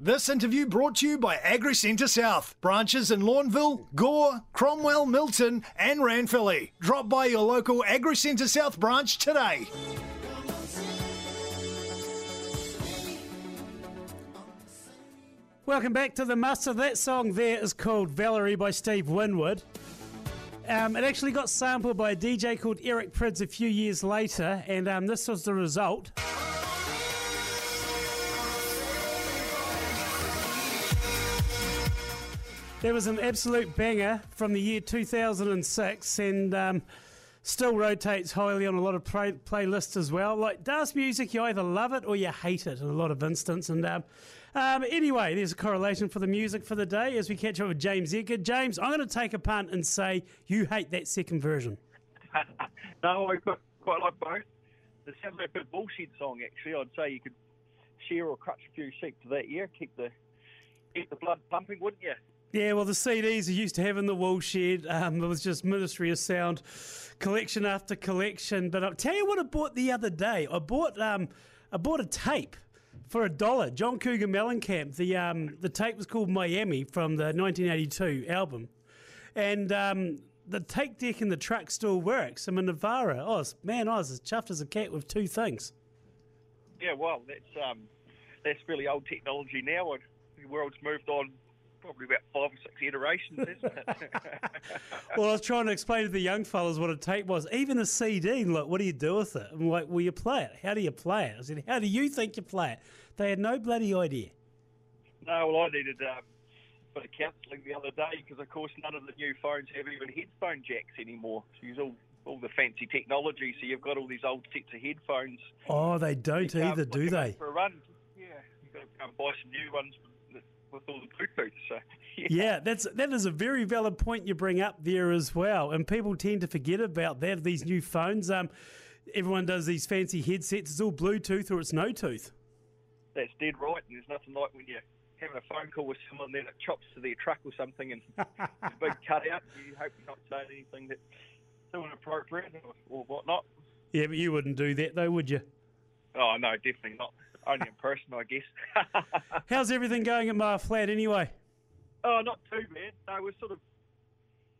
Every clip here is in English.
This interview brought to you by Agri Centre South. Branches in Lawnville, Gore, Cromwell, Milton, and Ranfurly. Drop by your local Agri Centre South branch today. Welcome back to the muster. That song there is called Valerie by Steve Winwood. Um, it actually got sampled by a DJ called Eric Prydz a few years later, and um, this was the result. There was an absolute banger from the year 2006, and um, still rotates highly on a lot of play- playlists as well. Like dance music, you either love it or you hate it in a lot of instances. And um, um, anyway, there's a correlation for the music for the day as we catch up with James Edgar. James, I'm going to take a punt and say you hate that second version. no, I quite, like both. It sounds like a bullshit song, actually. I'd say you could shear or crutch a few sheep to that ear, keep the keep the blood pumping, wouldn't you? Yeah, well, the CDs I used to have in the woolshed, um, it was just Ministry of Sound collection after collection. But I'll tell you what I bought the other day. I bought um, I bought a tape for a dollar. John Cougar Mellencamp. The um, the tape was called Miami from the 1982 album, and um, the tape deck in the truck still works. I'm in Navara. Oh man, I was as chuffed as a cat with two things. Yeah, well, that's um, that's really old technology now. The world's moved on probably about five or six iterations, isn't it? well, I was trying to explain to the young fellas what a tape was. Even a CD, like, what do you do with it? I'm like, well, you play it. How do you play it? I said, how do you think you play it? They had no bloody idea. No, well, I needed um, a bit of counselling the other day because, of course, none of the new phones have even headphone jacks anymore. So use all all the fancy technology. So you've got all these old sets of headphones. Oh, they don't either, do they? For a run, yeah. You've got to go and buy some new ones with all the Bluetooth. So yeah. yeah, that's that is a very valid point you bring up there as well, and people tend to forget about that. These new phones, um, everyone does these fancy headsets. It's all Bluetooth or it's no tooth. That's dead right, and there's nothing like when you're having a phone call with someone then it chops to their truck or something, and a big cutout. You hope you're not saying anything that's too inappropriate or, or whatnot. Yeah, but you wouldn't do that though, would you? Oh no, definitely not only in person, I guess. How's everything going at my Flat anyway? Oh, not too bad. No, we're sort of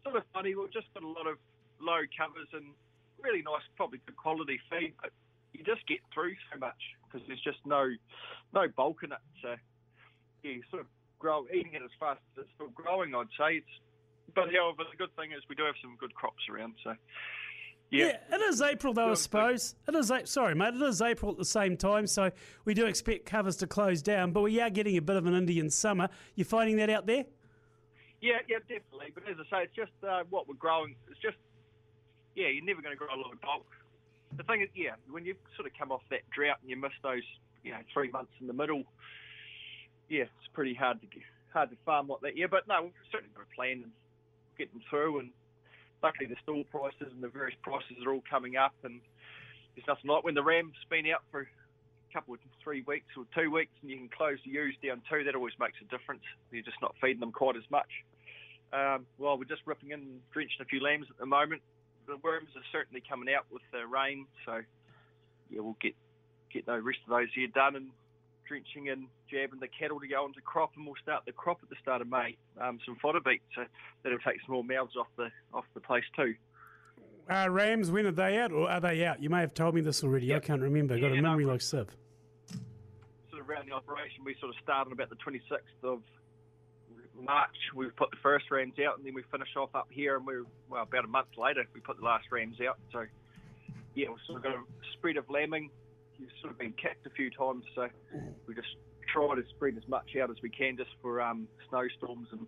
sort of funny. We've just got a lot of low covers and really nice, probably good quality feed, but you just get through so much because there's just no no bulk in it. So yeah, sort of grow eating it as fast as it's still growing. I'd say it's. But however, the good thing is we do have some good crops around. So yeah. yeah, it is April though, I suppose. It is sorry, mate. It is April at the same time, so we do expect covers to close down, but we are getting a bit of an Indian summer. You're finding that out there? Yeah, yeah, definitely. But as I say, it's just uh, what we're growing. It's just yeah, you're never going to grow a lot of bulk. The thing is, yeah, when you sort of come off that drought and you miss those, you know, three months in the middle, yeah, it's pretty hard to get, hard to farm like that. Yeah, but no, we've certainly got a plan and getting through and luckily the store prices and the various prices are all coming up, and there's nothing like when the ram's been out for a couple of three weeks or two weeks, and you can close the ewes down too. That always makes a difference. You're just not feeding them quite as much. Um, well, we're just ripping in and drenching a few lambs at the moment. The worms are certainly coming out with the rain, so yeah, we'll get get the rest of those here done and drenching and jabbing the cattle to go into crop, and we'll start the crop at the start of May. Um, some fodder beet, so that'll take some more mouths off the off the place too. Uh, Rams, when are they out, or are they out? You may have told me this already. Yep. I can't remember. Yeah, Got a memory no, like sieve. Sort of around the operation, we sort of started about the 26th of March. We put the first rams out, and then we finish off up here, and we're well about a month later we put the last rams out. So yeah, we've sort of got a spread of lambing he's sort of been kicked a few times, so we just try to spread as much out as we can just for um, snowstorms and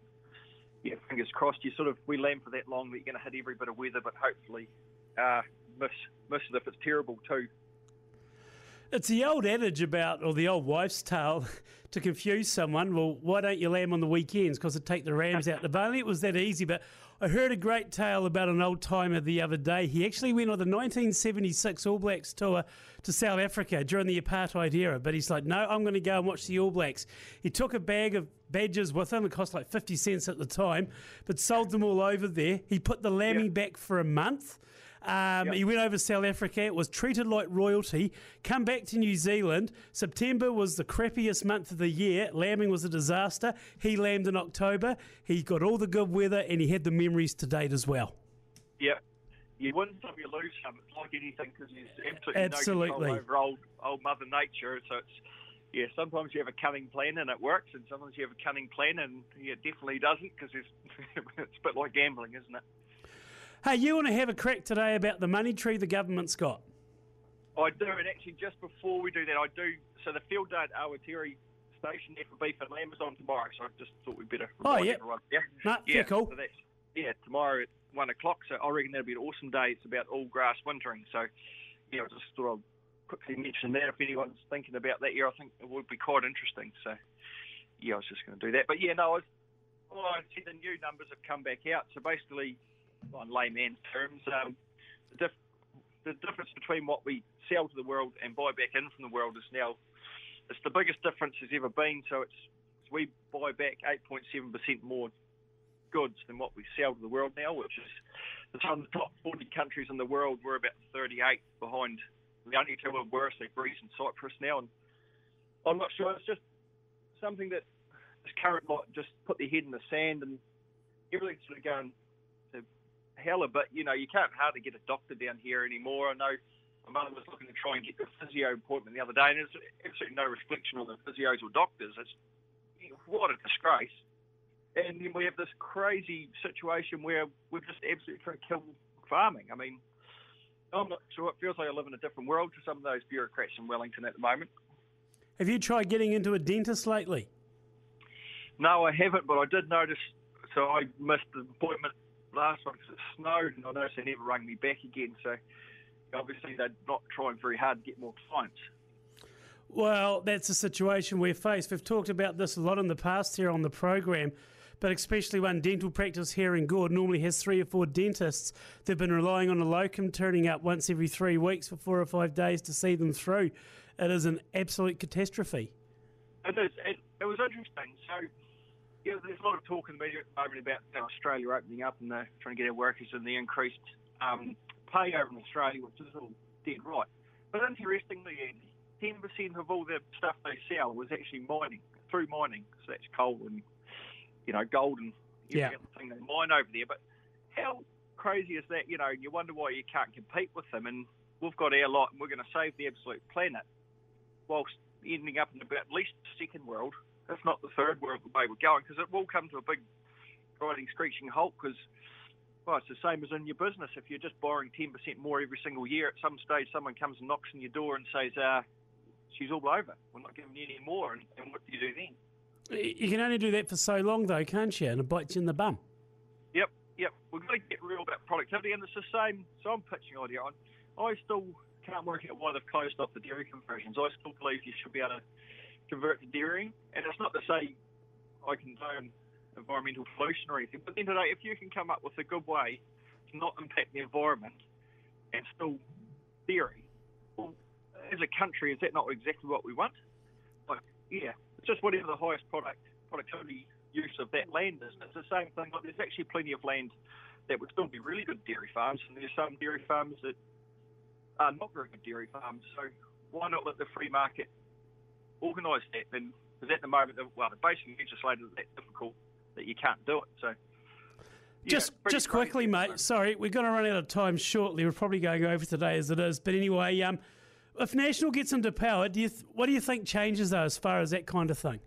yeah, fingers crossed. You sort of we land for that long that you're going to hit every bit of weather, but hopefully uh, miss miss it if it's terrible too. It's the old adage about, or the old wife's tale, to confuse someone. Well, why don't you lamb on the weekends? Because it take the rams out. If only it was that easy. But I heard a great tale about an old timer the other day. He actually went on the 1976 All Blacks tour to South Africa during the apartheid era. But he's like, no, I'm going to go and watch the All Blacks. He took a bag of badges with him. It cost like 50 cents at the time, but sold them all over there. He put the lambing back for a month. Um, Yep. He went over to South Africa, was treated like royalty, come back to New Zealand. September was the crappiest month of the year. Lambing was a disaster. He lambed in October. He got all the good weather and he had the memories to date as well. Yeah. You win some, you lose some. It's like anything because there's absolutely, Absolutely. no control over old, old Mother Nature. So it's, yeah, sometimes you have a cunning plan and it works, and sometimes you have a cunning plan and yeah, it definitely doesn't because it's, it's a bit like gambling, isn't it? Hey, you want to have a crack today about the money tree the government's got? I do, and actually, just before we do that, I do. So the field day at Awatiri Station there for beef and lamb is on tomorrow, so I just thought we'd better Oh, yeah. everyone. Yeah, Nah, yeah, cool. So yeah, tomorrow at one o'clock. So I reckon that'll be an awesome day. It's about all grass wintering. So yeah, I just thought I'd quickly mention that if anyone's thinking about that year, I think it would be quite interesting. So yeah, I was just going to do that. But yeah, no, I, was, well, I see the new numbers have come back out. So basically, on layman terms, um, the, the difference between what we sell to the world and buy back in from the world is now it's the biggest difference there's ever been. So it's we buy back 8.7% more goods than what we sell to the world now, which is it's on the top 40 countries in the world. We're about 38 behind. The only two are worse are Greece and Cyprus now, and I'm not sure. It's just something that this current lot just put their head in the sand and everything's sort of going hell a bit. You know, you can't hardly get a doctor down here anymore. I know my mother was looking to try and get a physio appointment the other day, and there's absolutely no reflection on the physios or doctors. It's what a disgrace. And then we have this crazy situation where we're just absolutely trying to kill farming. I mean, I'm not sure. It feels like I live in a different world to some of those bureaucrats in Wellington at the moment. Have you tried getting into a dentist lately? No, I haven't, but I did notice. So I missed the appointment last one because it snowed, and I noticed they never rang me back again. So obviously they're not trying very hard to get more clients. Well, that's a situation we're faced. We've talked about this a lot in the past here on the program, but especially one dental practice here in Gore normally has three or four dentists. They've been relying on a locum turning up once every three weeks for four or five days to see them through. It is an absolute catastrophe. It is. It, it was interesting. So, yeah, there's a lot of talk in the media at the moment about Australia opening up and they're trying to get our workers and the increased um, pay over in Australia, which is all dead right. But interestingly, Andy, 10% of all the stuff they sell was actually mining, through mining. So that's coal and, you know, gold and Yeah. other they mine over there. But how crazy is that? You know, you wonder why you can't compete with them. And we've got our lot and we're going to save the absolute planet whilst ending up in about at least the second world, if not the third world, the way we're going, because it will come to a big grinding, screeching halt. Because well, it's the same as in your business. If you're just borrowing ten percent more every single year, at some stage someone comes and knocks on your door and says, uh, "She's all over. We're not giving you any more." And, and what do you do then? You can only do that for so long, though, can't you? And it bites you in the bum. Yep, yep. We've got to get real about productivity, and it's the same. So I'm pitching idea on. I still can't work out why they've closed off the dairy conversions. I still believe you should be able to convert to dairying, and it's not to say I condone environmental pollution or anything, but at the end of the day, if you can come up with a good way to not impact the environment and still dairy, well, as a country, is that not exactly what we want? Like, yeah, it's just whatever the highest product productivity use of that land is. It's the same thing. Like, there's actually plenty of land that would still be really good dairy farms, and there's some dairy farms that are not very good dairy farms. So why not let the free market organise that? then because at the moment, well, the basic legislated is that difficult that you can't do it. So Just, just quickly, mate. Sorry, we're going to run out of time shortly. We're probably going over today as it is. But anyway, um, if National gets into power, do you th- what do you think changes though, as far as that kind of thing,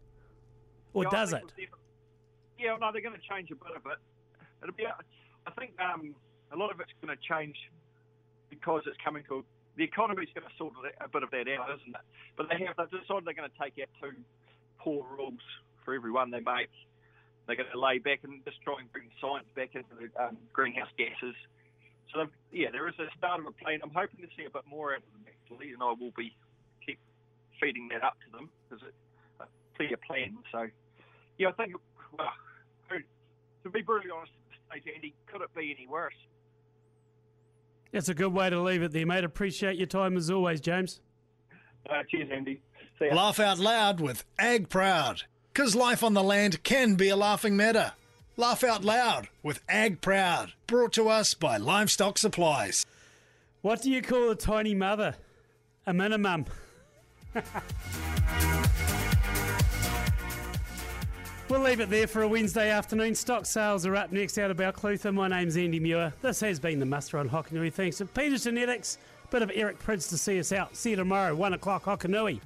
or Yeah, does it? we'll Yeah, no, they're going to change a bit of it. It'll be. I think um, a lot of it's going to change because it's coming to the economy's going to sort a bit of that out, isn't it? But they have they've decided they're going to take out two poor rules for everyone they make. They're going to lay back and just try and bring science back into the um, greenhouse gases. So yeah, there is a start of a plan. I'm hoping to see a bit more out of them actually, and I will be keep feeding that up to them because it's a clear plan. So yeah, I think well, to be brutally honest, Andy, could it be any worse? That's a good way to leave it there, mate. Appreciate your time as always, James. Uh, cheers, Andy. See ya. Laugh out loud with Ag Proud. Because life on the land can be a laughing matter. Laugh out loud with Ag Proud. Brought to us by Livestock Supplies. What do you call a tiny mother? A minimum. We'll leave it there for a Wednesday afternoon. Stock sales are up next out of Balclutha. My name's Andy Muir. This has been the muster on Hokonui. Thanks to Peter Genetics. A bit of Eric Prydz to see us out. See you tomorrow, 1 o'clock, Hokonui.